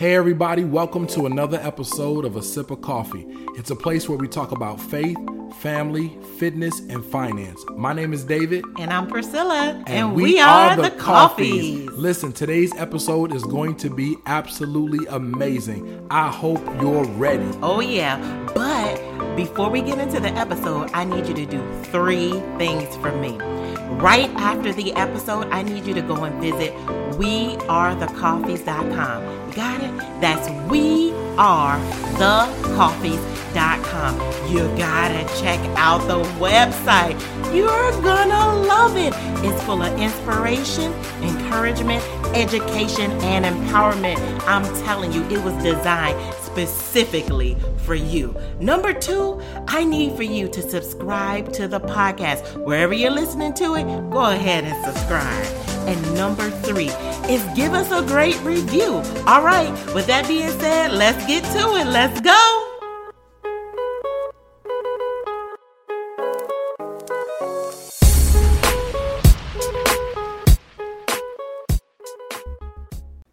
Hey, everybody, welcome to another episode of A Sip of Coffee. It's a place where we talk about faith, family, fitness, and finance. My name is David. And I'm Priscilla. And, we, are, the Coffees. Listen, today's episode is going to be absolutely amazing. I hope you're ready. Oh, yeah. But before we get into the episode, I need you to do three things for me. Right after the episode, I need you to go and visit wearethecoffees.com. Got it? That's we are wearethecoffees.com. You gotta check out the website. You're gonna love it. It's full of inspiration, encouragement, education, and empowerment. I'm telling you, it was designed specifically for you. Number two, I need for you to subscribe to the podcast. Wherever you're listening to it, go ahead and subscribe. And number three is give us a great review. All right, with that being said, let's get to it. Let's go.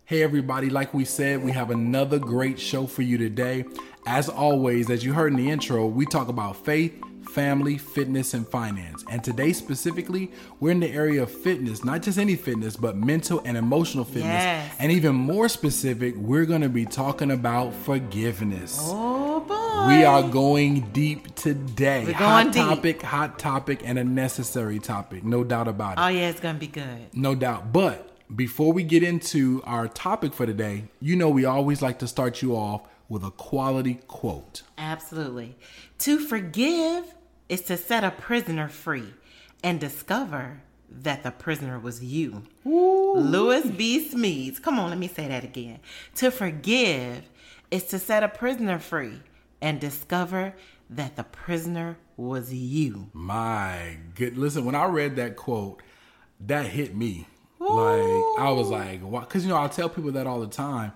Hey, everybody, like we said, we have another great show for you today. As always, as you heard in the intro, we talk about faith, family, fitness, and finance. And today, specifically, we're in the area of fitness, not just any fitness, but mental and emotional fitness. Yes. And even more specific, we're going to be talking about forgiveness. Oh, boy. We are going deep today. We're hot deep. topic, hot topic, and a necessary topic. No doubt about it. Oh, yeah, it's going to be good. No doubt. But before we get into our topic for today, you know we always like to start you off with a quality quote. Absolutely. To forgive is to set a prisoner free and discover that the prisoner was you. Lewis B. Smedes. Come on, let me say that again. To forgive is to set a prisoner free and discover that the prisoner was you. My good. Listen, when I read that quote, that hit me. Like I was like, because you know I tell people that all the time,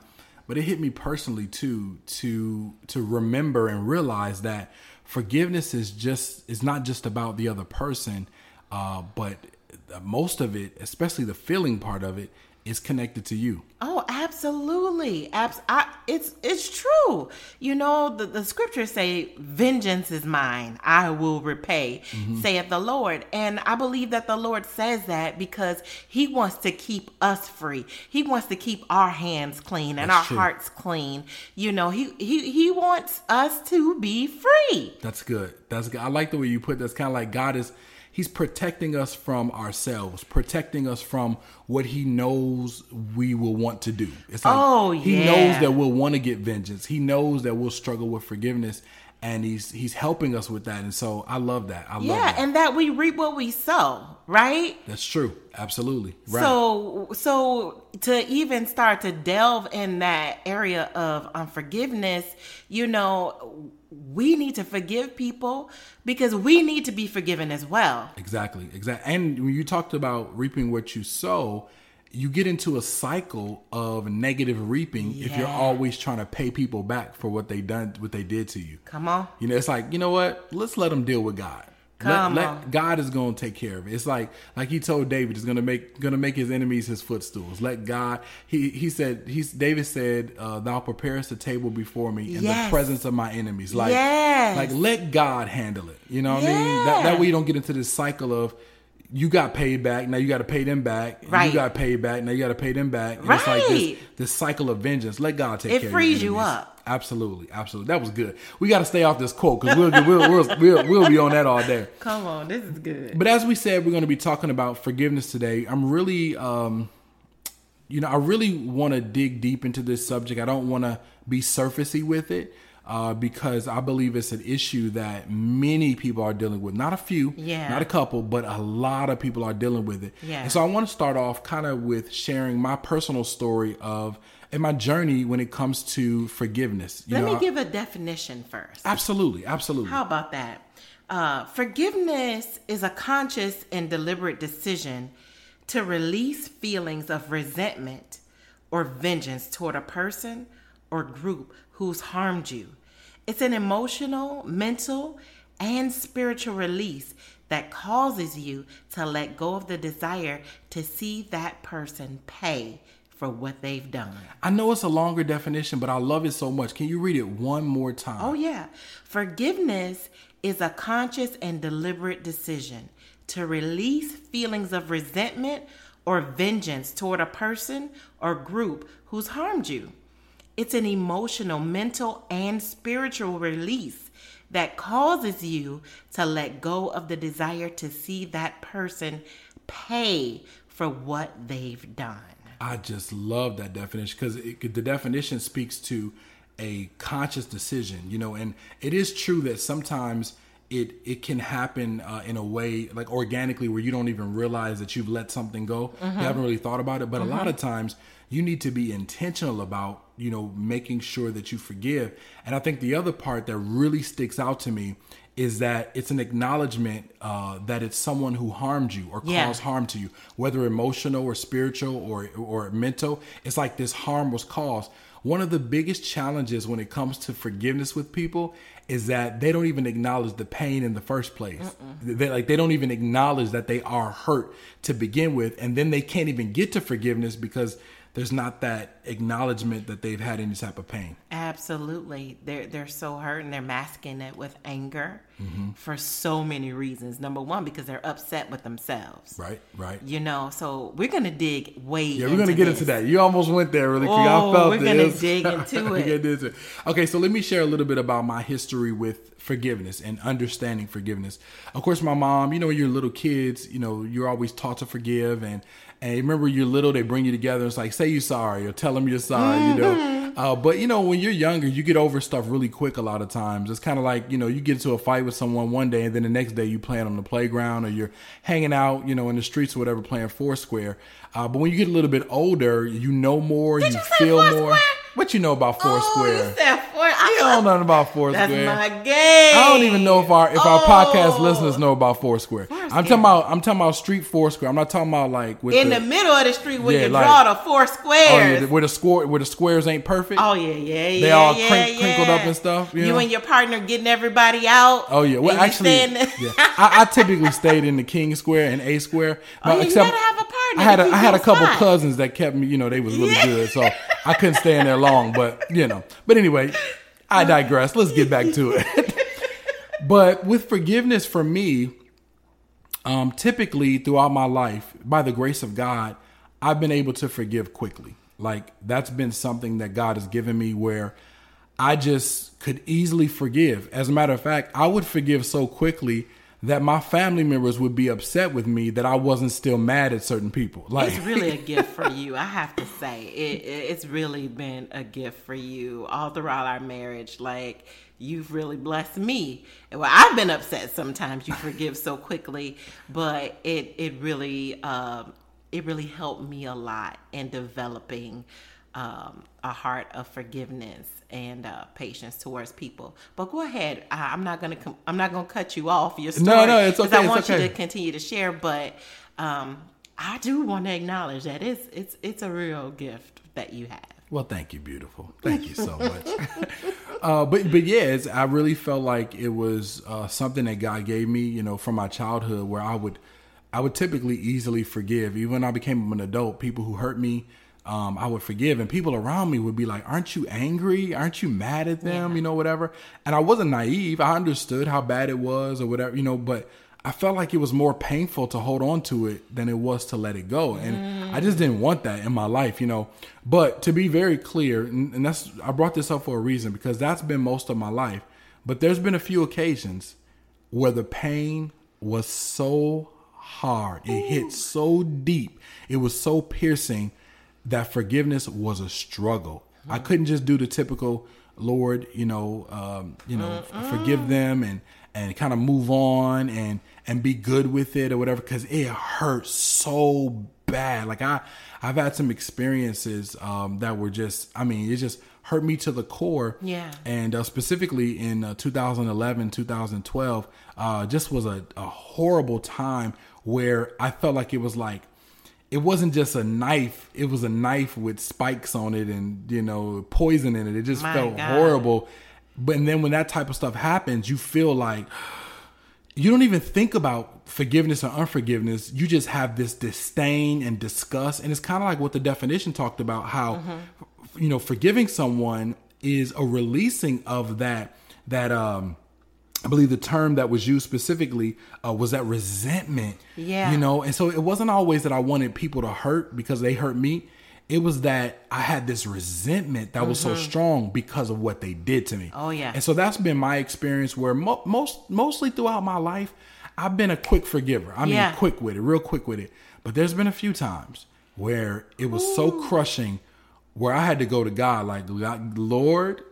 but it hit me personally too to to remember and realize that forgiveness is just is not just about the other person, uh, but most of it, especially the feeling part of it, is connected to you. Oh, absolutely. Abs- I, it's it's true. You know, the, the scriptures say, Vengeance is mine, I will repay, mm-hmm. saith the Lord. And I believe that the Lord says that because He wants to keep us free. He wants to keep our hands clean and That's our true. hearts clean. You know, He He He wants us to be free. That's good. That's good. I like the way you put that's kind of like God is he's protecting us from ourselves, protecting us from what he knows we will want to do. It's like Oh, he knows that we'll want to get vengeance. He knows that we'll struggle with forgiveness and he's he's helping us with that. And so I love that. I love Yeah, that. and that we reap what we sow, right? that's true. Absolutely. Right. So, so to even start to delve in that area of unforgiveness, you know, we need to forgive people because we need to be forgiven as well. Exactly, exactly. And when you talked about reaping what you sow, you get into a cycle of negative reaping if you're always trying to pay people back for what they done, what they did to you. Come on. You know, it's like you know what? Let's let them deal with God. Come let, let God is going to take care of it. It's like like he told David, he's going to make going to make his enemies his footstools. Let God. He he said he's David said, uh, "Thou preparest a table before me in Yes. the presence of my enemies." Like Yes. like let God handle it. You know what I mean? That, that way you don't get into this cycle of you got paid back, now you got to pay them back. Right. You got paid back, now you got to pay them back. And It's like this, Right. this cycle of vengeance. Let God take It care of frees you up. Absolutely, absolutely. That was good. We got to stay off this quote because we'll, we'll, we'll, we'll, we'll be on that all day. Come on, this is good. But as we said, we're going to be talking about forgiveness today. I'm really, um, you know, I really want to dig deep into this subject. I don't want to be surfacey with it uh, because I believe it's an issue that many people are dealing with. Not a few, Yeah. not a couple, but a lot of people are dealing with it. Yeah. And so I want to start off kind of with sharing my personal story of and my journey when it comes to forgiveness. You Let know, me give a definition first. absolutely, absolutely. How about that? Uh, forgiveness is a conscious and deliberate decision to release feelings of resentment or vengeance toward a person or group who's harmed you. It's an emotional, mental, and spiritual release that causes you to let go of the desire to see that person pay for what they've done. I know it's a longer definition, but I love it so much. Can you read it one more time? Oh, yeah. Forgiveness is a conscious and deliberate decision to release feelings of resentment or vengeance toward a person or group who's harmed you. It's an emotional, mental, and spiritual release that causes you to let go of the desire to see that person pay for what they've done. I just love that definition because the definition speaks to a conscious decision, you know, and it is true that sometimes it it can happen uh, in a way like organically where you don't even realize that you've let something go. Mm-hmm. You haven't really thought about it, but mm-hmm. a lot of times you need to be intentional about you know making sure that you forgive. And I think the other part that really sticks out to me is that it's an acknowledgement uh, that it's someone who harmed you or yeah. caused harm to you, whether emotional or spiritual or or mental. It's like this harm was caused. One of the biggest challenges when it comes to forgiveness with people is that they don't even acknowledge the pain in the first place. They like they don't even acknowledge that they are hurt to begin with, and then they can't even get to forgiveness because there's not that acknowledgement that they've had any type of pain. Absolutely. They're they're so hurt and they're masking it with anger mm-hmm. for so many reasons. Number one, because they're upset with themselves. Right, right. You know, so we're gonna dig way Yeah, we're gonna get this. into that. You almost went there really quick. Oh, I felt this. we're gonna dig into it. Okay, so let me share a little bit about my history with forgiveness and understanding forgiveness. Of course, my mom, you know, when you're little kids, you know, you're always taught to forgive and and remember you're little, they bring you together. It's like say you're sorry or tell them you're sorry, mm-hmm. you know. Mm-hmm. Uh, but you know, when you're younger, you get over stuff really quick. A lot of times, it's kind of like you know, you get into a fight with someone one day, and then the next day you playing on the playground or you're hanging out, you know, in the streets or whatever, playing Foursquare. Uh, but when you get a little bit older, you know more, Did you, you feel more. What you know about Foursquare? Oh, Four. You don't know nothing about Foursquare. That's my game. I don't even know if our if oh. our podcast listeners know about Foursquare. Foursquare. I'm talking about I'm talking about street Foursquare. I'm not talking about like in the, the, middle of the street where yeah, you like, draw the four squares. Oh, yeah, where the square where the squares ain't perfect. Oh yeah, yeah, yeah. They all yeah, crink, yeah. crinkled up and stuff. You, you know? and your partner getting everybody out. Oh yeah. Well, actually, yeah. I, I, typically stayed in the King Square and A Square. Oh, except, gotta have a partner. I had a, I had a couple cousins that kept me. You know, they was really good, so I couldn't stay in there long. But you know. But anyway, I digress. Let's get back to it. but with forgiveness for me, um, typically throughout my life, by the grace of God, I've been able to forgive quickly. Like that's been something that God has given me where I just could easily forgive. As a matter of fact, I would forgive so quickly that my family members would be upset with me that I wasn't still mad at certain people. Like it's really a gift for you. I have to say, it, it's really been a gift for you all throughout our marriage. Like you've really blessed me. Well, I've been upset sometimes. You forgive so quickly, but it it really um, it really helped me a lot in developing um, a heart of forgiveness and uh, patience towards people. But go ahead. I, am not gonna. Com- I'm not gonna cut you off your story. No, no, it's okay. I want okay. you to continue to share, but um, I do want to acknowledge that it's it's it's a real gift that you have. Well, thank you, beautiful. Thank you so much. uh, but but yeah, I really felt like it was uh, something that God gave me, you know, from my childhood, where I would I would typically easily forgive. Even when I became an adult, people who hurt me, um, I would forgive, and people around me would be like, "Aren't you angry? Aren't you mad at them? Yeah. You know, whatever." And I wasn't naive. I understood how bad it was, or whatever, you know. But I felt like it was more painful to hold on to it than it was to let it go, and mm. I just didn't want that in my life, you know. But to be very clear, and that's I brought this up for a reason because that's been most of my life. But there's been a few occasions where the pain was so hard, it Ooh. hit so deep, it was so piercing that forgiveness was a struggle. Mm-hmm. I couldn't just do the typical Lord, you know, um, you know, mm forgive them and and kind of move on and and be good with it or whatever because it hurt so bad. Like I I've had some experiences um, that were just I mean it just hurt me to the core. Yeah. And uh, specifically in uh, 2011, 2012, uh, just was a, a horrible time where I felt like it was like it wasn't just a knife it was a knife with spikes on it and you know poison in it it just My felt God. horrible but and then when that type of stuff happens you feel like you don't even think about forgiveness or unforgiveness. You just have this disdain and disgust. And it's kind of like what the definition talked about how, mm-hmm. you know, forgiving someone is a releasing of that, that, um, I believe the term that was used specifically uh, was that resentment. Yeah. You know, and so it wasn't always that I wanted people to hurt because they hurt me it was that I had this resentment that mm-hmm. was so mm-hmm. strong because of what they did to me. Oh yeah. And so that's been my experience where mo- most mostly throughout my life, I've been a quick forgiver. I mean, yeah. quick with it, real quick with it. But there's been a few times where it was Ooh. so crushing, where I had to go to God like, Lord,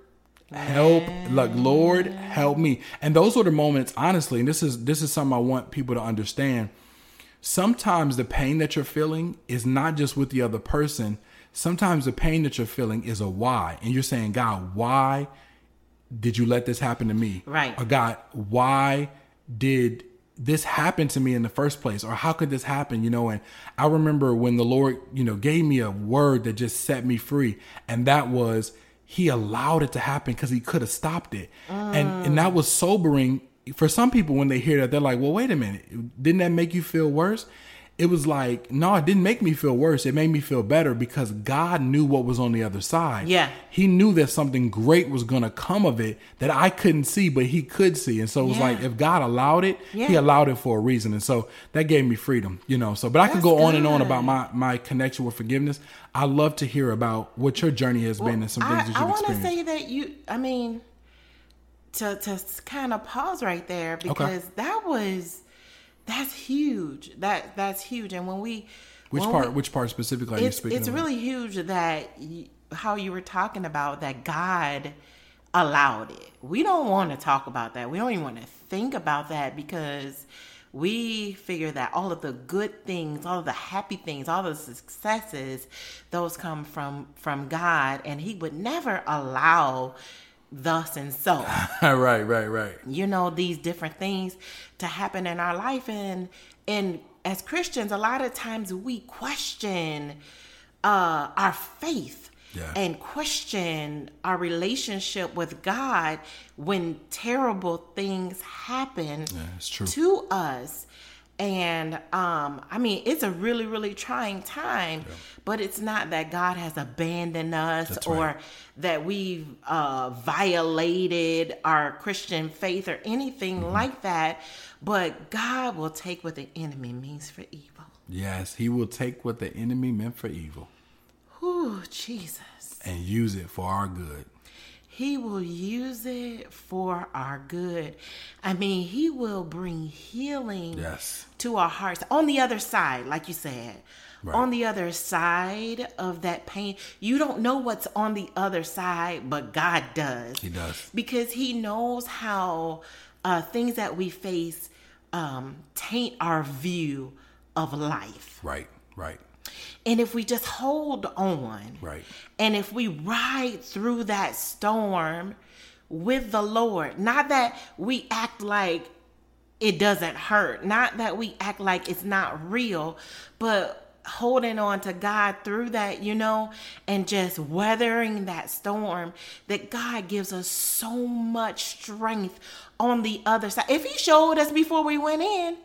help like lord help me and those were the moments honestly and this is this is something i want people to understand sometimes the pain that you're feeling is not just with the other person sometimes the pain that you're feeling is a why. And you're saying, God, why did you let this happen to me? Right. Or God, why did this happen to me in the first place? Or how could this happen? You know, and I remember when the Lord, you know, gave me a word that just set me free. And that was, He allowed it to happen because He could have stopped it. Mm. And and that was sobering for some people when they hear that, they're like, well, wait a minute, didn't that make you feel worse? It was like, no, it didn't make me feel worse. It made me feel better because God knew what was on the other side. Yeah. He knew that something great was going to come of it that I couldn't see, but he could see. And so it was yeah. like, if God allowed it, yeah. he allowed it for a reason. And so that gave me freedom, you know. So, but I could go good. on and on about my, my connection with forgiveness. I love to hear about what your journey has well, been and some things I, that you've I experienced. I want to say that you, I mean, to, to kind of pause right there because okay. that was that's huge. That that's huge. And when we which when part we, which part specifically are you speaking It's about? really huge that you, how you were talking about that God allowed it. We don't want to talk about that. We don't even want to think about that because we figure that all of the good things, all of the happy things, all the successes, those come from from God and he would never allow thus and so. right, right, right. You know, these different things to happen in our life and and as Christians a lot of times we question uh our faith yeah. and question our relationship with God when terrible things happen yeah, to us and um, I mean, it's a really, really trying time, yeah. but it's not that God has abandoned us That's or right. that we've uh, violated our Christian faith or anything mm-hmm. like that. But God will take what the enemy means for evil. Yes, He will take what the enemy meant for evil. Whew, Jesus. And use it for our good. He will use it for our good. I mean, He will bring healing yes. to our hearts. On the other side, like you said, right. on the other side of that pain, you don't know what's on the other side, but God does. He does. Because He knows how uh, things that we face um, taint our view of life. Right, right. And if we just hold on, right, and if we ride through that storm with the Lord, not that we act like it doesn't hurt, not that we act like it's not real, but holding on to God through that, you know, and just weathering that storm, that God gives us so much strength on the other side. If He showed us before we went in,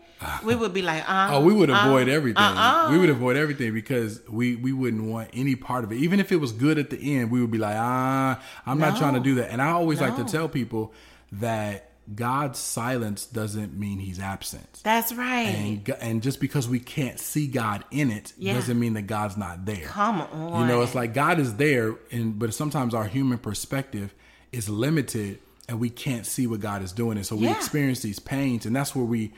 we would be like, uh, oh, we would avoid uh, everything. Uh-uh. We would avoid everything because we we wouldn't want any part of it. Even if it was good at the end, we would be like, ah, I'm no. not trying to do that. And I always no. like to tell people that God's silence doesn't mean He's absent. That's right. And and just because we can't see God in it yeah. doesn't mean that God's not there. Come on. You know, it's like God is there, and but sometimes our human perspective is limited, and we can't see what God is doing, and so we experience these pains, and that's where we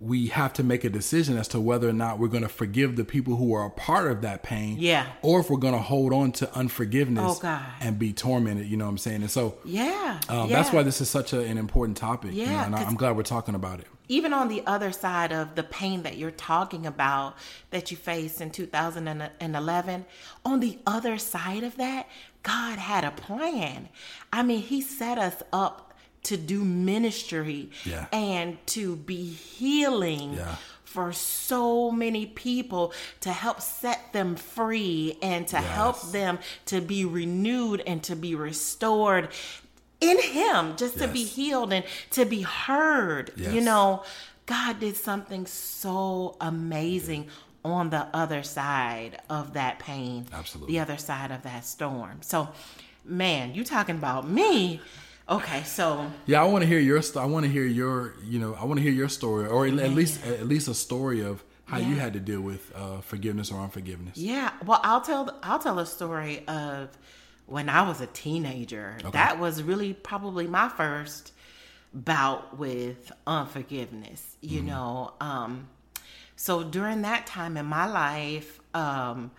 we have to make a decision as to whether or not we're going to forgive the people who are a part of that pain. Yeah. Or if we're going to hold on to unforgiveness oh, and be tormented. You know what I'm saying? And so, yeah, um, yeah. that's why this is such a, an important topic. Yeah. You know, and I'm glad we're talking about it. Even on the other side of the pain that you're talking about that you faced in 2011, on the other side of that, God had a plan. I mean, He set us up to do ministry yeah. and to be healing yeah. for so many people to help set them free and to yes. help them to be renewed and to be restored in him just to be healed and to be heard. You know, God did something so amazing on the other side of that pain. Absolutely. The other side of that storm. So, man, you talking about me. Okay, so Yeah, I want to hear your. I want to hear your. You know, I want to hear your story, or at at least at least a story of how you had to deal with uh, forgiveness or unforgiveness. Yeah, well, I'll tell I'll tell a story of when I was a teenager. That was really probably my first bout with unforgiveness. You know, um, so during that time in my life, um,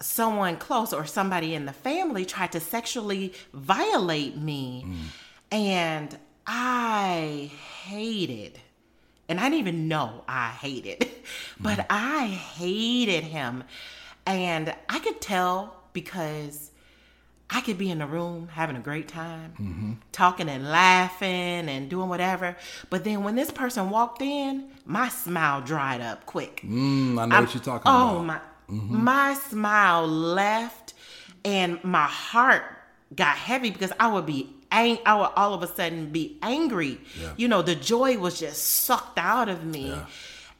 someone close or somebody in the family tried to sexually violate me, and I hated and I didn't even know I hated, but I hated him. And I could tell because I could be in the room having a great time, talking and laughing and doing whatever. But then when this person walked in, my smile dried up quick. Mm, I know what you're talking Oh about. my my smile left and my heart got heavy because I would be ang- I would all of a sudden be angry. Yeah. You know, the joy was just sucked out of me. Yeah.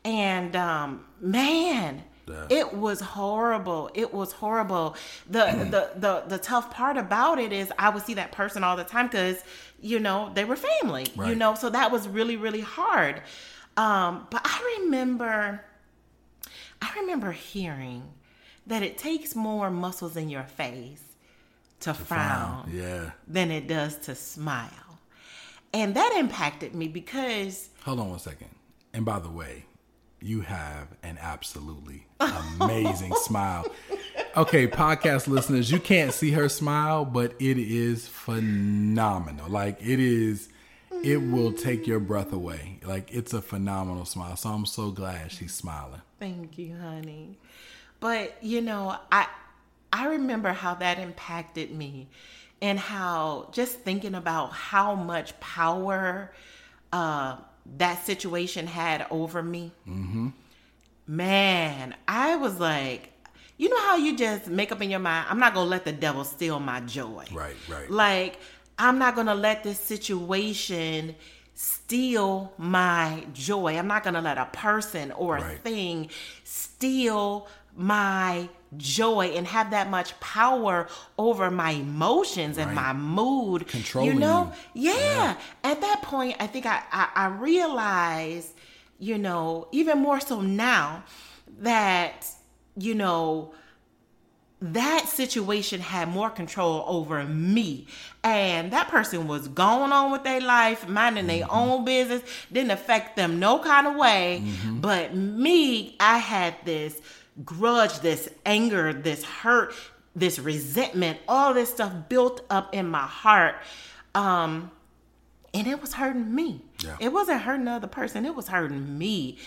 And um man, Yeah. it was horrible. It was horrible. The, the the the tough part about it is I would see that person all the time cuz you know, they were family. You know, so that was really really hard. Um but I remember I remember hearing that it takes more muscles in your face to, frown Yeah. than it does to smile. And that impacted me because Hold on one second. And by the way, you have an absolutely amazing smile. Okay, podcast listeners, you can't see her smile, but it is phenomenal. Like it is it will take your breath away. Like it's a phenomenal smile. So I'm so glad she's smiling. thank you, honey. But you know, I I remember how that impacted me and how just thinking about how much power uh that situation had over me. Mm-hmm. Man, I was like, you know how you just make up in your mind, I'm not gonna let the devil steal my joy. Right, right. Like, I'm not gonna let this situation steal my joy. I'm not gonna let a person or a Right. thing steal my joy and have that much power over my emotions and my mood. Controlling you know? you. Yeah. At that point, I think I, I, I realized, you know, even more so now that, you know, that situation had more control over me. And that person was going on with their life, minding their own business, didn't affect them no kind of way. But me, I had this grudge, this anger, this hurt, this resentment, all this stuff built up in my heart. Um, and it was hurting me. Yeah. It wasn't hurting the other person, it was hurting me.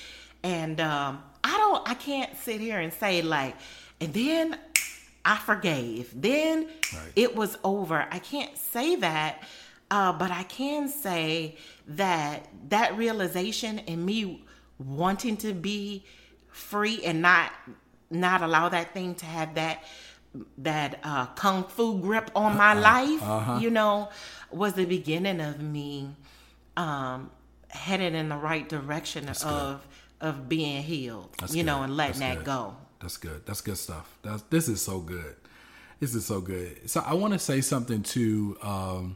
And um, I don't, I can't sit here and say, like, and then I forgave. Then Right. it was over. I can't say that, uh, but I can say that that realization and me wanting to be free and not not allow that thing to have that that uh, kung fu grip on my life, you know, was the beginning of me um, headed in the right direction of of being healed, That's you know, and letting That's that good. go. That's good. That's good stuff. That's this is so good. This is so good. So I want to say something to um,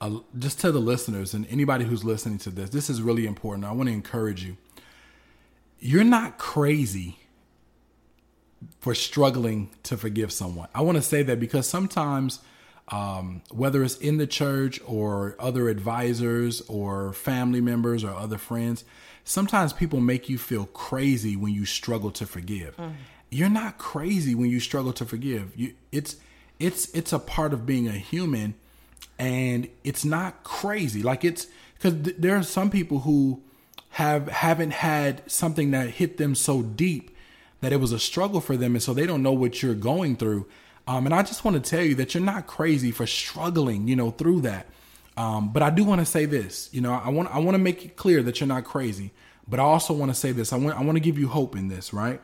uh, just to the listeners and anybody who's listening to this. This is really important. I want to encourage you. You're not crazy for struggling to forgive someone. I want to say that because sometimes, um, whether it's in the church or other advisors or family members or other friends, sometimes people make you feel crazy when you struggle to forgive. You're not crazy when you struggle to forgive. You, it's it's it's a part of being a human, and it's not crazy. Like it's because th- there are some people who have haven't had something that hit them so deep that it was a struggle for them and so they don't know what you're going through um, and i just want to tell you that you're not crazy for struggling you know through that um, but i do want to say this you know i want i want to make it clear that you're not crazy but i also want to say this i want i want to give you hope in this right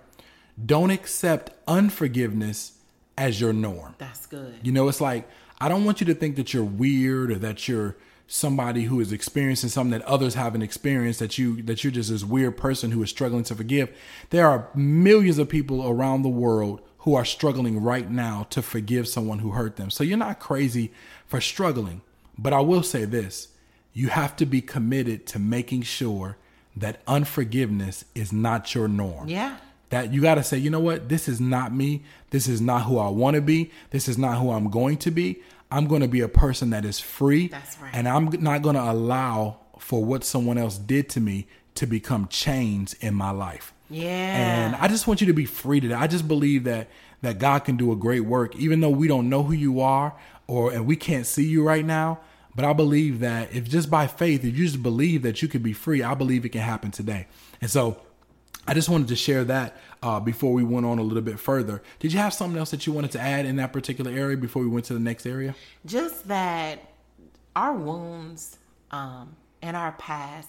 don't accept unforgiveness as your norm. That's good. You know, it's like I don't want you to think that you're weird or that you're somebody who is experiencing something that others haven't experienced that you that you're just this weird person who is struggling to forgive. There are millions of people around the world who are struggling right now to forgive someone who hurt them. So you're not crazy for struggling. But I will say this, you have to be committed to making sure that unforgiveness is not your norm. Yeah. That you got to say, you know what? This is not me. This is not who I want to be. This is not who I'm going to be. I'm going to be a person that is free. That's right. And I'm not going to allow for what someone else did to me to become chains in my life. Yeah. And I just want you to be free today. I just believe that that God can do a great work, even though we don't know who you are or and we can't see you right now. But I believe that if just by faith, if you just believe that you can be free, I believe it can happen today. And so I just wanted to share that uh, before we went on a little bit further. Did you have something else that you wanted to add in that particular area before we went to the next area? just that our wounds um, and our past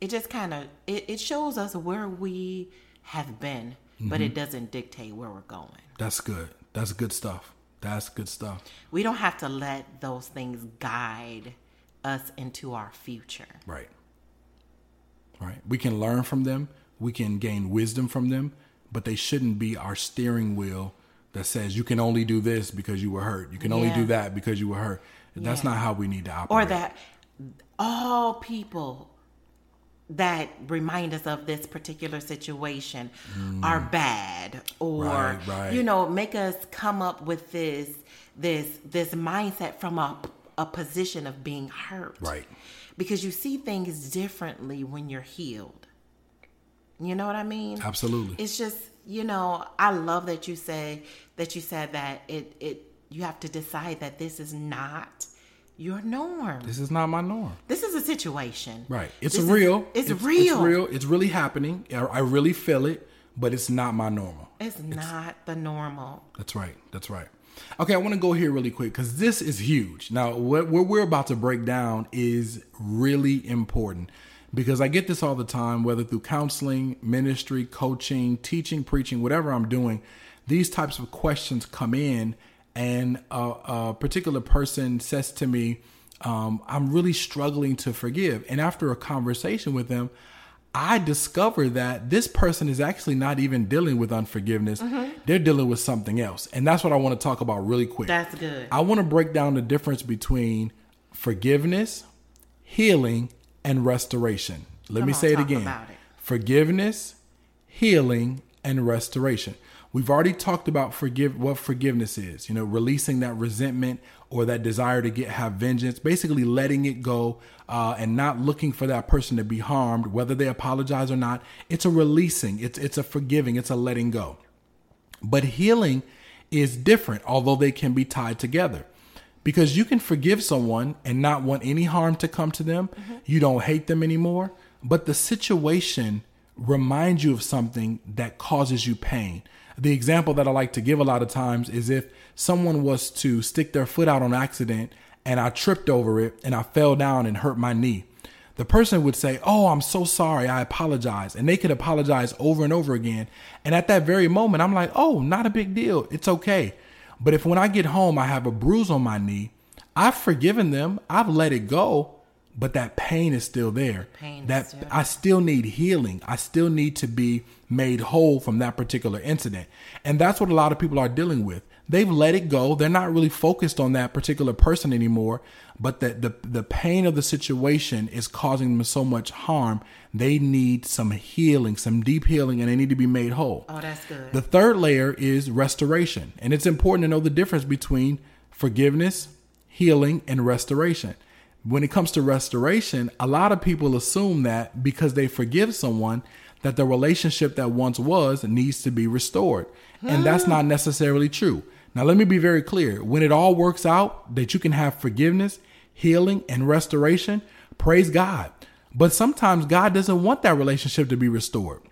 it just kind of it, it shows us where we have been but it doesn't dictate where we're going That's good. That's good stuff. That's good stuff. we don't have to let those things guide us into our future Right. Right. We can learn from them. We can gain wisdom from them, but they shouldn't be our steering wheel that says you can only do this because you were hurt. You can only Yeah. do that because you were hurt. That's Yeah. not how we need to operate. or that all people that remind us of this particular situation are bad or Mm. Right, right. you know make us come up with this this this mindset from a a position of being hurt Right. because you see things differently when you're healed you know what i mean Absolutely. it's just you know i love that you say that you said that it it you have to decide that this is not your norm This is not my norm. this is a situation Right. It's This is- real. it's, It's real It's real. It's really happening. I I really feel it, but it's not my normal. it's not the normal That's right. That's right. Okay, I want to go here really quick because this is huge. Now, what, what we're about to break down is really important because I get this all the time, whether through counseling, ministry, coaching, teaching, preaching, whatever I'm doing. These types of questions come in, and a, a particular person says to me, um, I'm really struggling to forgive. And after a conversation with them, I discover that this person is actually not even dealing with unforgiveness. They're dealing with something else. And that's what I want to talk about really quick. that's good I want to break down the difference between forgiveness, healing, and restoration. Let Come me on, say it again it. forgiveness, healing, and restoration. We've already talked about forgive what forgiveness is, you know, releasing that resentment or that desire to get have vengeance, basically letting it go uh, and not looking for that person to be harmed, whether they apologize or not. It's a releasing, it's it's a forgiving, it's a letting go. But healing is different, although they can be tied together. Because you can forgive someone and not want any harm to come to them. You don't hate them anymore. But the situation reminds you of something that causes you pain. The example that I like to give a lot of times is if someone was to stick their foot out on accident and I tripped over it and I fell down and hurt my knee the person would say, Oh, I'm so sorry. I apologize. And they could apologize over and over again. And at that very moment, I'm like, Oh, not a big deal. It's okay. But if when I get home, I have a bruise on my knee, I've forgiven them, I've let it go, but that pain is still there. That still I still need healing. I still need to be made whole from that particular incident. And that's what a lot of people are dealing with. They've let it go. They're not really focused on that particular person anymore, but the, the, the pain of the situation is causing them so much harm. They need some healing, some deep healing, and they need to be made whole. oh that's good The third layer is restoration. And it's important to know the difference between forgiveness, healing, and restoration. When it comes to restoration, a lot of people assume that because they forgive someone, that the relationship that once was needs to be restored. And that's hmm. not necessarily true. Now, let me be very clear. When it all works out, that you can have forgiveness, healing, and restoration, praise God. But sometimes God doesn't want that relationship to be restored.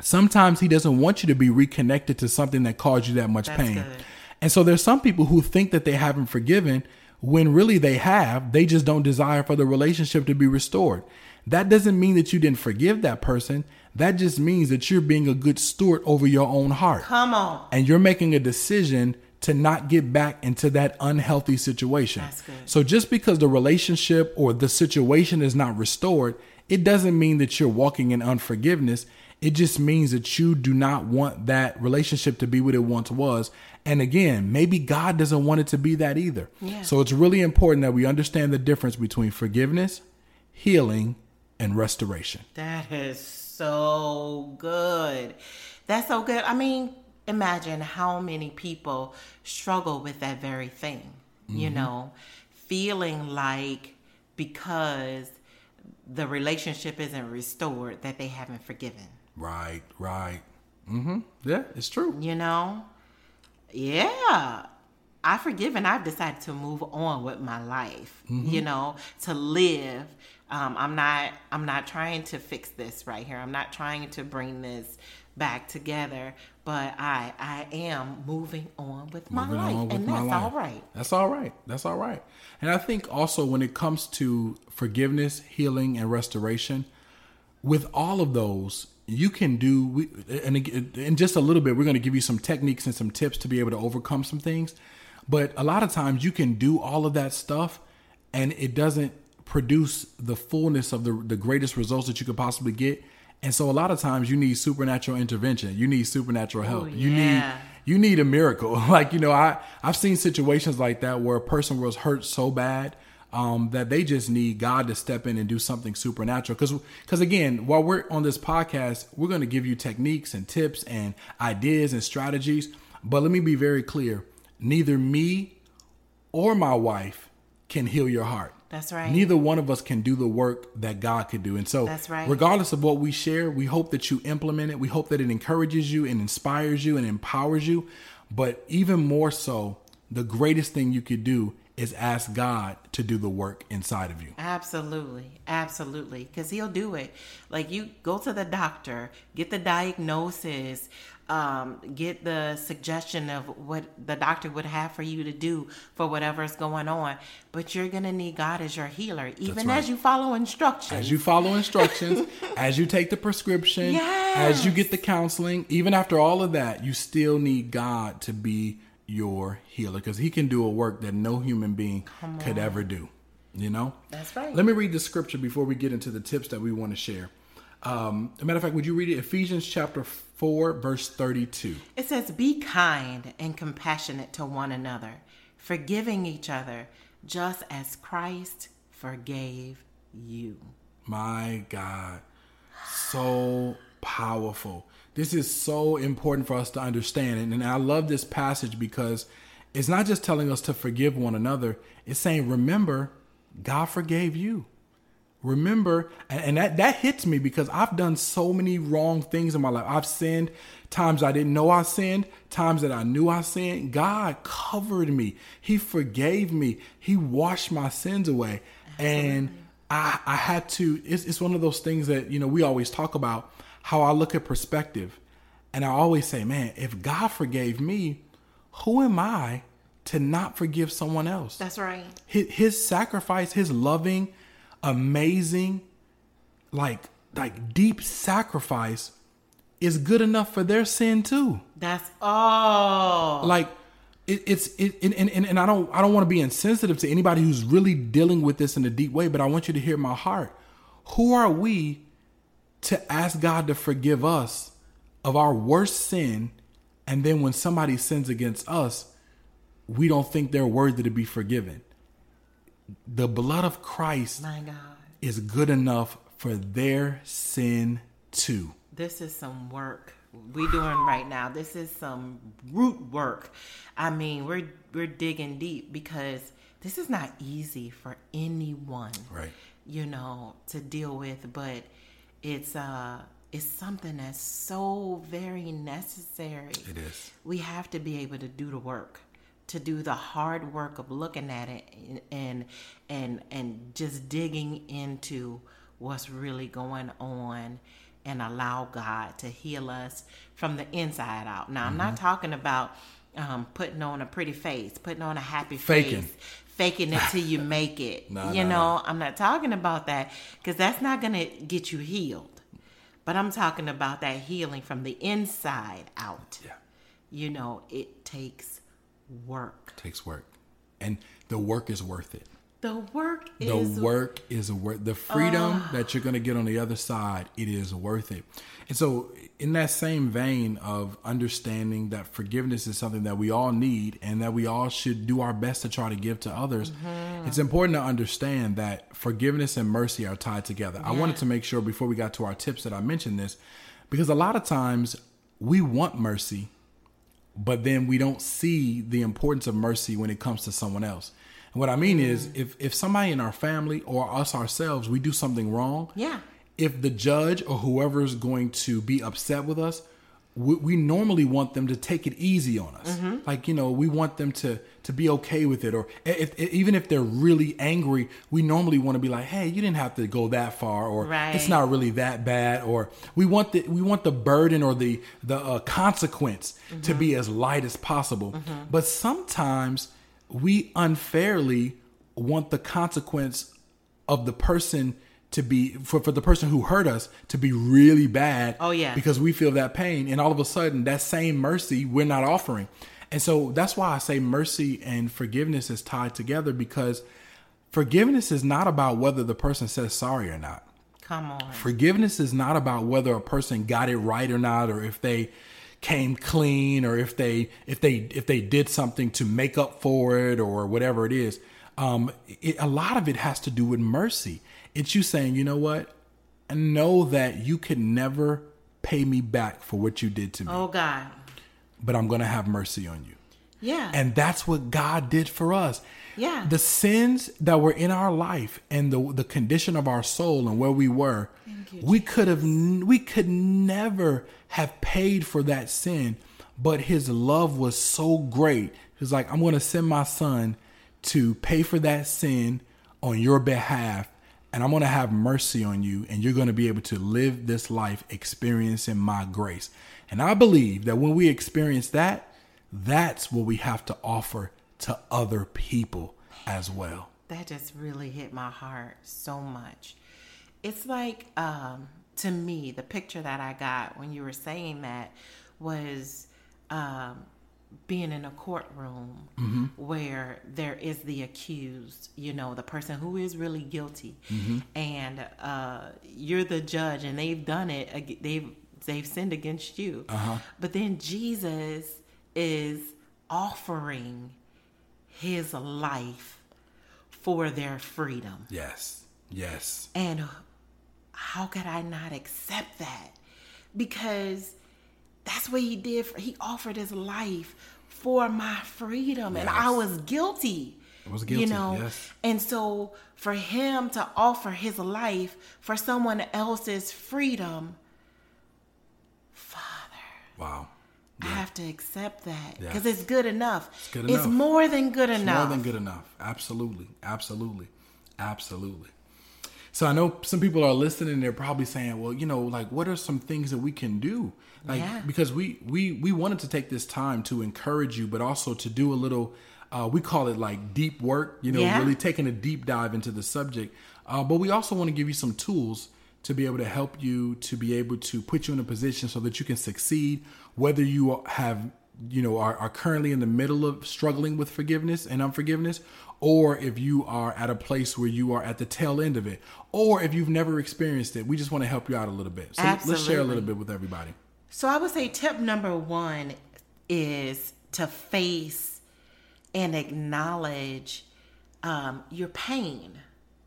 Sometimes he doesn't want you to be reconnected to something that caused you that much That's pain. good. And so there's some people who think that they haven't forgiven when really they have. They just don't desire for the relationship to be restored. That doesn't mean that you didn't forgive that person. That just means that you're being a good steward over your own heart come on and you're making a decision to not get back into that unhealthy situation. That's good. So just because the relationship or the situation is not restored, it doesn't mean that you're walking in unforgiveness. It just means that you do not want that relationship to be what it once was. And again, maybe God doesn't want it to be that either. Yeah. So it's really important that we understand the difference between forgiveness, healing, and restoration. That is so good. That's so good. I mean, imagine how many people struggle with that very thing, you know, feeling like because the relationship isn't restored that they haven't forgiven. Right, right. Mm-hmm. Yeah, it's true. You know? Yeah. I forgive and I've decided to move on with my life, you know, to live. Um, I'm not I'm not trying to fix this right here. I'm not trying to bring this back together, but I I am moving on with my life. with and that's life. all right. That's all right. That's all right. And I think also when it comes to forgiveness, healing, and restoration, with all of those, you can do. We, and in just a little bit, we're going to give you some techniques and some tips to be able to overcome some things. But a lot of times, you can do all of that stuff, and it doesn't produce the fullness of the the greatest results that you could possibly get. And so, a lot of times, you need supernatural intervention. You need supernatural help. You need you need a miracle. Like you know, I I've seen situations like that where a person was hurt so bad um, that they just need God to step in and do something supernatural. Because because again, while we're on this podcast, we're going to give you techniques and tips and ideas and strategies. But let me be very clear: neither me or my wife can heal your heart. That's right. Neither one of us can do the work that God could do. And so, That's right. regardless of what we share, we hope that you implement it. We hope that it encourages you and inspires you and empowers you. But even more so, the greatest thing you could do is ask God to do the work inside of you. Absolutely, absolutely, because he'll do it. Like you go to the doctor, get the diagnosis, um, get the suggestion of what the doctor would have for you to do for whatever's going on. But you're gonna need God as your healer, even right. as you follow instructions. As you follow instructions, as you take the prescription, as you get the counseling, even after all of that, you still need God to be your healer because he can do a work that no human being could ever do. You know? That's right. Let me read the scripture before we get into the tips that we want to share. Um, a matter of fact, would you read it? Ephesians chapter 4, verse 32. It says, Be kind and compassionate to one another, forgiving each other, just as Christ forgave you. My God. So powerful. This is so important for us to understand. And, and I love this passage because it's not just telling us to forgive one another, it's saying, remember, God forgave you. Remember, and, that, that hits me because I've done so many wrong things in my life. I've sinned times I didn't know I sinned, times that I knew I sinned. God covered me, He forgave me, He washed my sins away. And I, I had to, it's, it's one of those things that, you know, we always talk about how I look at perspective. And I always say, man, if God forgave me, who am I to not forgive someone else? That's right. his, his sacrifice, his loving, amazing, like like deep sacrifice is good enough for their sin too. That's all. Like it, it's it, and, and, and I don't I don't want to be insensitive to anybody who's really dealing with this in a deep way, but I want you to hear my heart. Who are we to ask God to forgive us of our worst sin, and then when somebody sins against us, we don't think they're worthy to be forgiven? The blood of Christ My God. is good enough for their sin too. This is some work we doing right now. This is some root work. I mean, we're we're digging deep because this is not easy for anyone. Right. You know, to deal with, but it's uh it's something that's so very necessary. It is. We have to be able to do the work, to do the hard work of looking at it and and and, just digging into what's really going on and allow God to heal us from the inside out. Now, I'm not Mm-hmm. talking about um, putting on a pretty face, putting on a happy Faking. face, faking it till you make it. No, you no, know, I'm not talking about that because that's not going to get you healed. But I'm talking about that healing from the inside out. Yeah. You know, it takes work. takes work, and the work is worth it. The work The is The work is worth the freedom ah. that you're going to get on the other side. It is worth it. And so, in that same vein of understanding that forgiveness is something that we all need and that we all should do our best to try to give to others, mm-hmm. it's important to understand that forgiveness and mercy are tied together. I wanted to make sure before we got to our tips that I mentioned this because a lot of times we want mercy, but then we don't see the importance of mercy when it comes to someone else. And what I mean is, mm. if if somebody in our family or us ourselves, we do something wrong, Yeah. if the judge or whoever is going to be upset with us, we, we normally want them to take it easy on us. Mm-hmm. Like you know, we want them to to be okay with it, or if, if even if they're really angry, we normally want to be like, hey, you didn't have to go that far, or Right. it's not really that bad, or we want the we want the burden or the the uh, consequence to be as light as possible. But sometimes we unfairly want the consequence of the person to be for, for the person who hurt us to be really bad Oh, yeah. because we feel that pain and all of a sudden that same mercy we're not offering and so that's why i say mercy and forgiveness is tied together because forgiveness is not about whether the person says sorry or not Come on. Forgiveness is not about whether a person got it right or not, or if they came clean, or if they if they if they did something to make up for it, or whatever it is. Um, it, a lot of it has to do with mercy. It's you saying, you know what, I know that you can never pay me back for what you did to me, Oh God. But I'm going to have mercy on you. Yeah. And that's what God did for us. Yeah. The sins that were in our life and the the condition of our soul and where we were, we could have we could never have paid for that sin, but his love was so great. He's like, I'm going to send my son to pay for that sin on your behalf and I'm going to have mercy on you and you're going to be able to live this life experiencing my grace. And I believe that when we experience that, that's what we have to offer to other people as well. that just really hit my heart so much. It's like, um, to me, the picture that I got when you were saying that was um, being in a courtroom where there is the accused, you know, the person who is really guilty, and uh, you're the judge, and they've done it. They've they've sinned against you, uh-huh. but then Jesus is offering his life for their freedom. Yes. Yes. And how could I not accept that? Because that's what he did. For, he offered his life for my freedom, and I was guilty. I was guilty. You know, yes. and so for him to offer his life for someone else's freedom, Wow. I have to accept that Yeah. because it's good enough. It's good enough. It's more than good It's enough. more than good enough. Absolutely. Absolutely. Absolutely. So I know some people are listening and they're probably saying, well, you know, like what are some things that we can do? Like Yeah. because we we we wanted to take this time to encourage you but also to do a little uh, we call it like deep work, you know, Yeah. really taking a deep dive into the subject. Uh, but we also want to give you some tools to be able to help you to be able to put you in a position so that you can succeed, whether you have, you know, are, are currently in the middle of struggling with forgiveness and unforgiveness, or if you are at a place where you are at the tail end of it, or if you've never experienced it. We just want to help you out a little bit. So let's share a little bit with everybody. So I would say tip number one is to face and acknowledge um, your pain.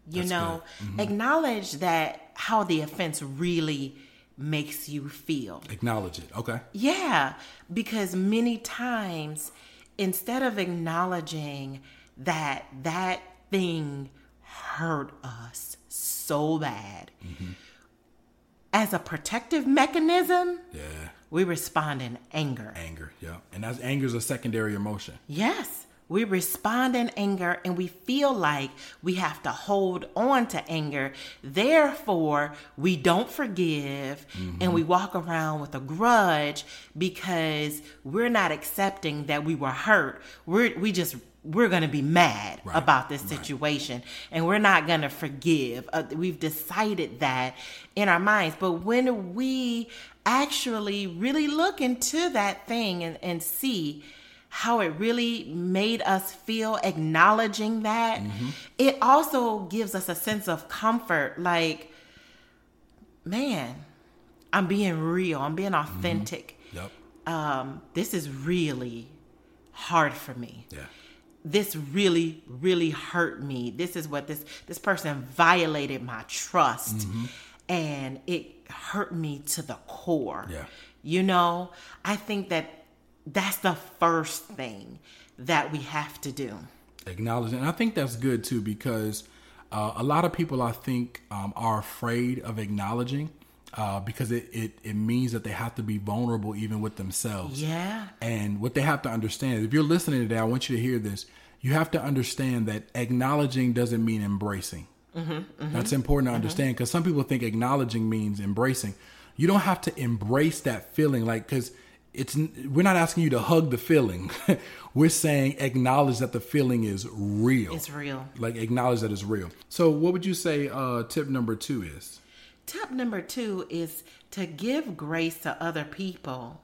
You That's know. Mm-hmm. acknowledge that how the offense really makes you feel. Acknowledge it. Okay. Yeah, because many times instead of acknowledging that that thing hurt us so bad, mm-hmm. as a protective mechanism, Yeah. we respond in anger. Anger. Yeah. And that's anger is a secondary emotion. Yes, we respond in anger and we feel like we have to hold on to anger. Therefore, we don't forgive and we walk around with a grudge because we're not accepting that we were hurt. We're we just we're going to be mad Right, about this situation and we're not going to forgive. Uh, we've decided that in our minds. But when we actually really look into that thing and, and see how it really made us feel acknowledging that. It also gives us a sense of comfort like, man, I'm being real, I'm being authentic. Yep. Um, this is really hard for me Yeah. this really really hurt me this is what this this person violated my trust Mm-hmm. and it hurt me to the core Yeah. you know i think that that's the first thing that we have to do acknowledging. And I think that's good too because uh, a lot of people, I think, um, are afraid of acknowledging uh, because it, it, it means that they have to be vulnerable even with themselves. yeah And what they have to understand, if you're listening today, I want you to hear this. You have to understand that acknowledging doesn't mean embracing. That's important to understand because some people think acknowledging means embracing. You don't have to embrace that feeling, like because it's we're not asking you to hug the feeling. we're saying acknowledge that the feeling is real. it's real like acknowledge that it's real. So, what would you say? Uh, tip number two is Tip number two is to give grace to other people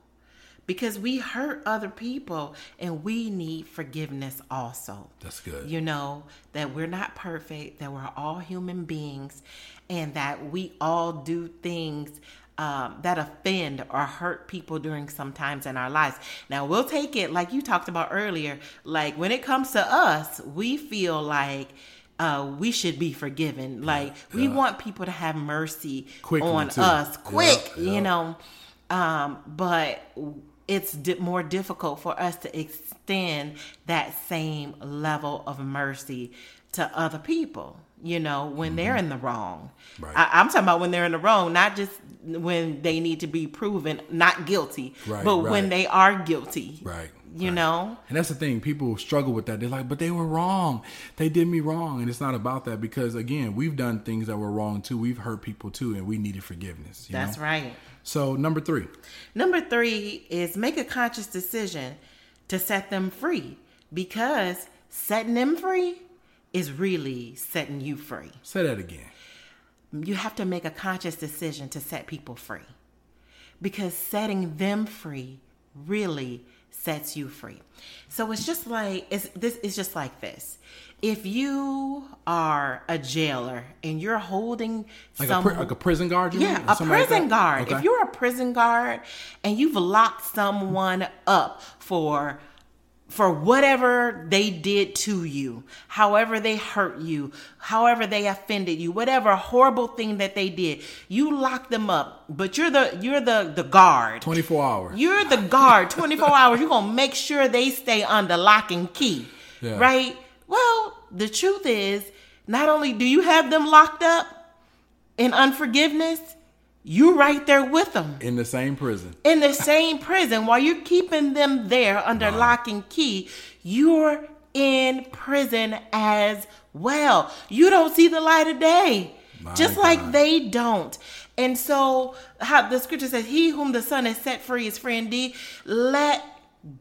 because we hurt other people and we need forgiveness also. that's good. You know, that we're not perfect, that we're all human beings, and that we all do things um, that offend or hurt people during some times in our lives. Now, we'll take it like you talked about earlier. Like when it comes to us, we feel like uh, we should be forgiven. Like we yeah. want people to have mercy Quickly, on too. us quick, Yep, you know. Um, but it's di- more difficult for us to extend that same level of mercy to other people, you know, when they're in the wrong. Mm-hmm. Right. I, I'm talking about when they're in the wrong, not just when they need to be proven not guilty, Right, but right. when they are guilty. Right. You know? And that's the thing. People struggle with that. They're like, but they were wrong. They did me wrong. And it's not about that because, again, we've done things that were wrong too. We've hurt people too, and we needed forgiveness. you That's know? right. So, number three. Number three is make a conscious decision to set them free because setting them free is really setting you free. Say that again. You have to make a conscious decision to set people free because setting them free really sets you free. So it's just like it's this is just like this. If you are a jailer and you're holding Like, some a, pri- like a prison guard? You yeah, mean? A something like prison guard. Okay. If you're a prison guard and you've locked someone up for for whatever they did to you, however they hurt you, however they offended you, whatever horrible thing that they did, you lock them up. But you're the you're the the guard. 24 hours. You're the guard 24 hours. You're going to make sure they stay under lock and key. Yeah. Right? Well, the truth is, not only do you have them locked up in unforgiveness, you right there with them in the same prison. in the same prison while you're keeping them there under lock and key. You're in prison as well. You don't see the light of day. My just like they don't. And so how the scripture says, He whom the Son has set free is free indeed. Let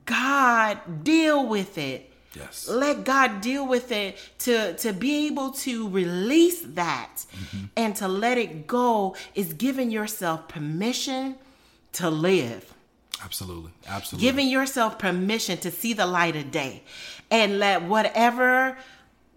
God deal with it. Yes. Let God deal with it to to be able to release that Mm-hmm. and to let it go is giving yourself permission to live Absolutely. Absolutely. giving yourself permission to see the light of day and let whatever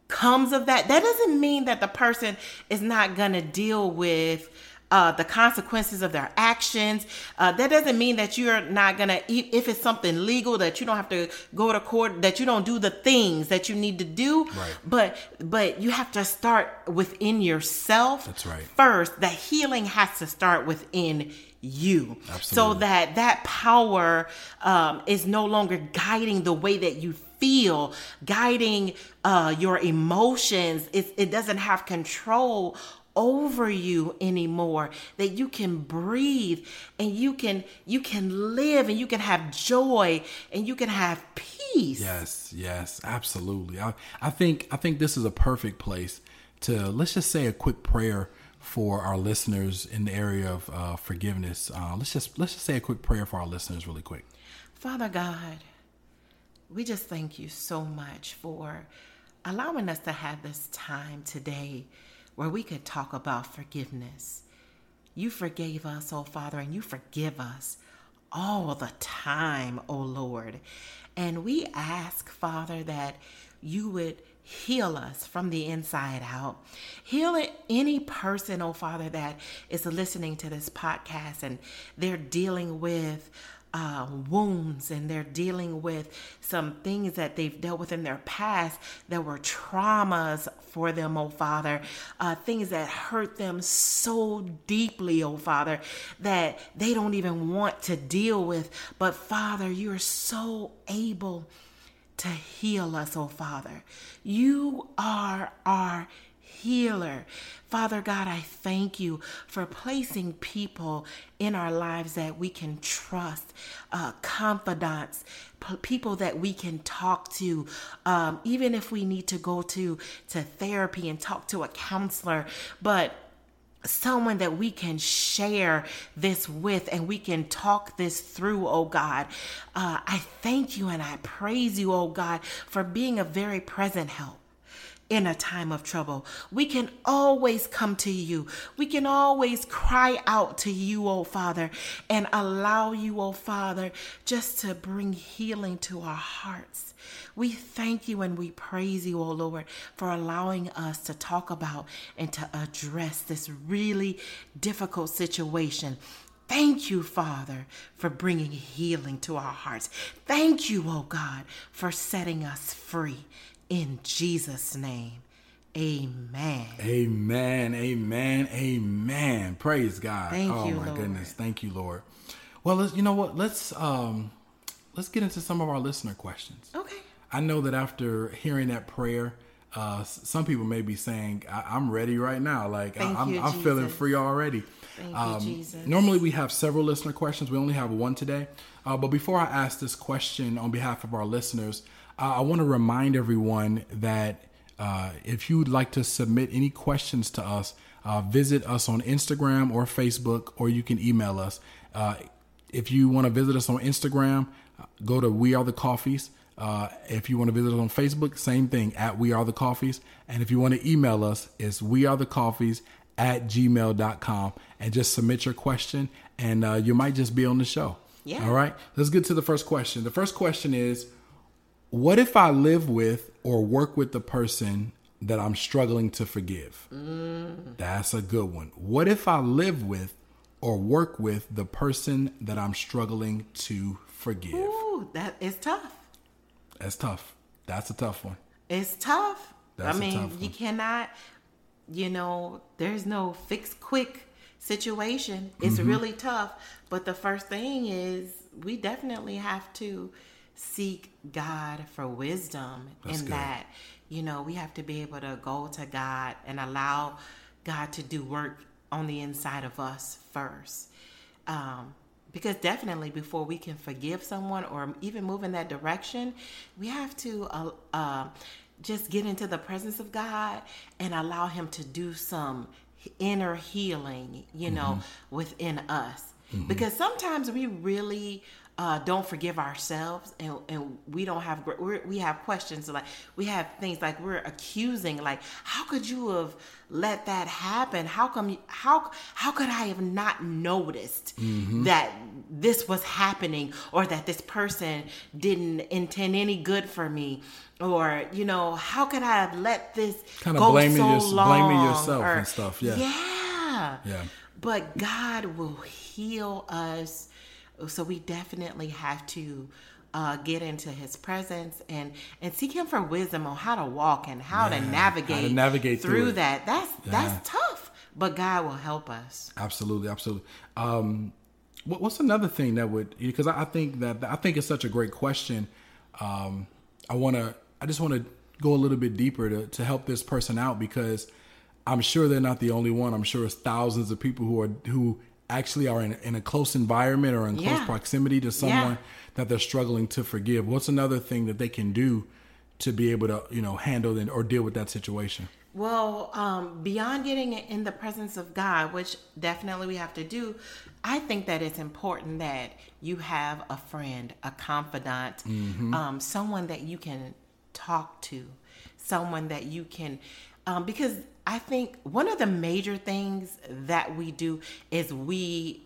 comes of that that doesn't mean that the person is not going to deal with uh, the consequences of their actions. Uh, that doesn't mean that you're not gonna, e- if it's something legal, that you don't have to go to court, that you don't do the things that you need to do. Right. But but you have to start within yourself. That's right. First, the healing has to start within you, Absolutely. so that that power um, is no longer guiding the way that you feel, guiding uh, your emotions. It, it doesn't have control over you anymore that you can breathe and you can you can live and you can have joy and you can have peace Yes, yes, absolutely. I, I think I think this is a perfect place to let's just say a quick prayer for our listeners in the area of uh, forgiveness. Uh, let's just let's just say a quick prayer for our listeners, really quick. Father God, we just thank you so much for allowing us to have this time today where we could talk about forgiveness. You forgave us, oh Father, and you forgive us all the time, oh Lord. And we ask, Father, that you would heal us from the inside out. Heal any person, oh Father, that is listening to this podcast and they're dealing with uh, wounds and they're dealing with some things that they've dealt with in their past that were traumas for them, oh Father, uh, things that hurt them so deeply, oh Father, that they don't even want to deal with. But Father, you're so able to heal us, oh Father. You are our healer. Father God, I thank you for placing people in our lives that we can trust, uh, confidants, p- people that we can talk to, um, even if we need to go to to therapy and talk to a counselor. But someone that we can share this with and we can talk this through, oh God. Uh, I thank you and I praise you, oh God, for being a very present help in a time of trouble. We can always come to you. We can always cry out to you, oh Father, and allow you, oh Father, just to bring healing to our hearts. We thank you and we praise you, oh Lord, for allowing us to talk about and to address this really difficult situation. Thank you, Father, for bringing healing to our hearts. Thank you, oh God, for setting us free. In Jesus' name, amen. Amen. Amen. Amen. Praise God. Thank oh you, my Lord. goodness. Thank you, Lord. Well, let's, you know what? Let's um let's get into some of our listener questions. Okay. I know that after hearing that prayer, uh, some people may be saying, I- "I'm ready right now. Like I- Thank I'm, feeling free already." Thank you, Jesus. Normally, we have several listener questions. We only have one today. Uh, but before I ask this question on behalf of our listeners, I want to remind everyone that uh, if you would like to submit any questions to us, uh, visit us on Instagram or Facebook, or you can email us. Uh, if you want to visit us on Instagram, go to We Are the Coffees. Uh, if you want to visit us on Facebook, same thing at We Are the Coffees. And if you want to email us, it's We Are the Coffees at gmail.com and just submit your question and uh, you might just be on the show. Yeah. All right. Let's get to the first question. The first question is What if I live with or work with the person that I'm struggling to forgive? That's a good one. What if I live with or work with the person that I'm struggling to forgive? Ooh, that is tough. That's tough. That's a tough one. It's tough. That's I mean, tough you cannot, you know, there's no fix quick situation. It's Mm-hmm. really tough. But the first thing is we definitely have to seek God for wisdom That's in good. that, you know, we have to be able to go to God and allow God to do work on the inside of us first. Um, because definitely before we can forgive someone or even move in that direction, we have to uh, uh, just get into the presence of God and allow Him to do some inner healing, you know, within us. Because sometimes we really uh, don't forgive ourselves and, and we don't have we have questions like we have things like we're accusing like how could you have let that happen how come how how could i have not noticed that this was happening or that this person didn't intend any good for me or you know how could i have let this Kinda go blaming so yours- long blaming yourself or- and stuff, yeah. yeah Yeah. but God will heal us. So we definitely have to uh, get into His presence and and seek Him for wisdom on how to walk and how Yeah, to how navigate to navigate through through that. That's Yeah. that's tough, but God will help us. Absolutely, absolutely. Um, what, what's another thing that would because I I think that I think it's such a great question. Um, I want to I just want to go a little bit deeper to to help this person out because I'm sure they're not the only one. I'm sure it's thousands of people who are who actually are in, in a close environment or in close Yeah. proximity to someone Yeah. that they're struggling to forgive. What's another thing that they can do to be able to you know handle and or deal with that situation? Well, um, beyond getting in the presence of God, which definitely we have to do, I think that it's important that you have a friend, a confidant, Mm-hmm. um, someone that you can talk to, someone that you can, um, because I think one of the major things that we do is we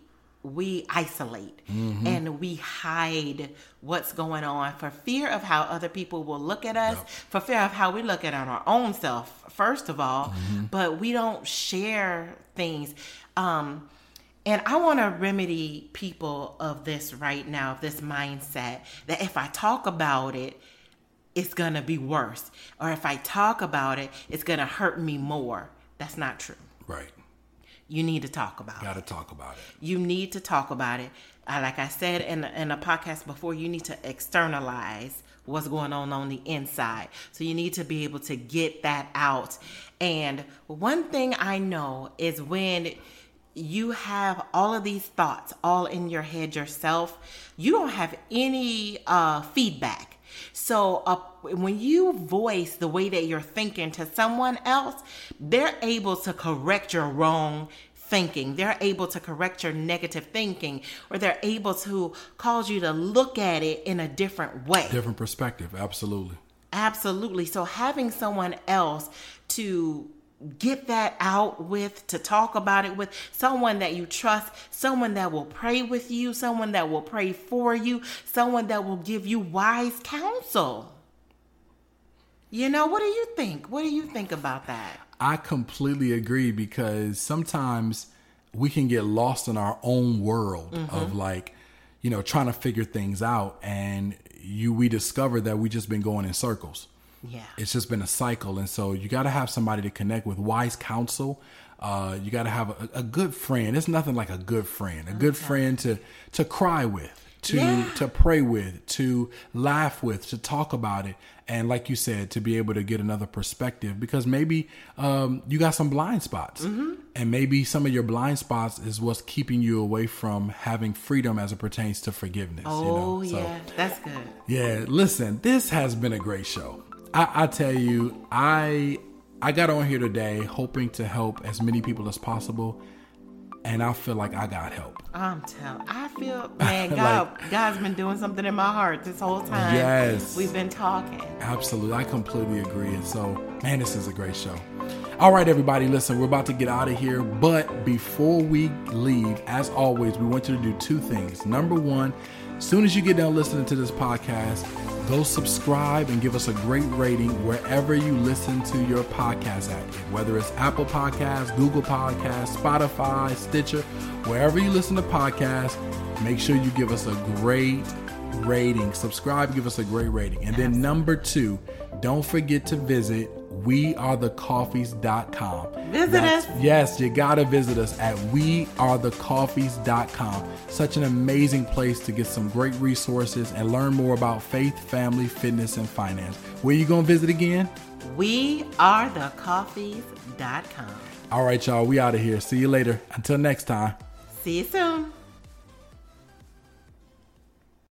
we isolate and we hide what's going on for fear of how other people will look at us, Yep. for fear of how we look at our own self, first of all, but we don't share things. Um, and I want to remedy people of this right now, of this mindset that if I talk about it, it's going to be worse. Or if I talk about it, it's going to hurt me more. That's not true. Right. You need to talk about it. Got to talk about it. You need to talk about it. Uh, like I said in, in a podcast before, you need to externalize what's going on on the inside. So you need to be able to get that out. And one thing I know is when you have all of these thoughts all in your head yourself, you don't have any uh, feedback. So uh, when you voice the way that you're thinking to someone else, they're able to correct your wrong thinking. They're able to correct your negative thinking, or they're able to cause you to look at it in a different way. Different perspective. Absolutely. Absolutely. So having someone else to get that out with, to talk about it with, someone that you trust, someone that will pray with you, someone that will pray for you, someone that will give you wise counsel. You know, what do you think? What do you think about that? I completely agree because sometimes we can get lost in our own world of mm-hmm. like, you know, trying to figure things out and you we discover that we just been going in circles. Yeah. It's just been a cycle and so you got to have somebody to connect with wise counsel. Uh, you got to have a, a good friend. It's nothing like a good friend. A good friend to to cry with, to Yeah. to pray with, to laugh with, to talk about it, and like you said, to be able to get another perspective because maybe um, you got some blind spots, Mm-hmm. and maybe some of your blind spots is what's keeping you away from having freedom as it pertains to forgiveness. Oh, you know? So, yeah. That's good. yeah, listen, this has been a great show. I, I tell you, I I got on here today hoping to help as many people as possible, and I feel like I got help. I'm telling. I feel, man, God, God's been doing something in my heart this whole time. Yes. we've been talking. Absolutely, I completely agree. And so, man, this is a great show. All right, everybody, listen, we're about to get out of here. But before we leave, as always, we want you to do two things. Number one, as soon as you get done listening to this podcast, go subscribe and give us a great rating wherever you listen to your podcast at. Whether it's Apple Podcasts, Google Podcasts, Spotify, Stitcher, wherever you listen to podcasts, make sure you give us a great rating. Subscribe, give us a great rating. And then number two, don't forget to visit wearethecoffees.com. Visit us. Yes, you gotta visit us at wearethecoffees.com. Such an amazing place to get some great resources and learn more about faith, family, fitness, and finance. Where you gonna visit again? We are the coffees.com. All right, y'all, we out of here. See you later. Until next time. See you soon.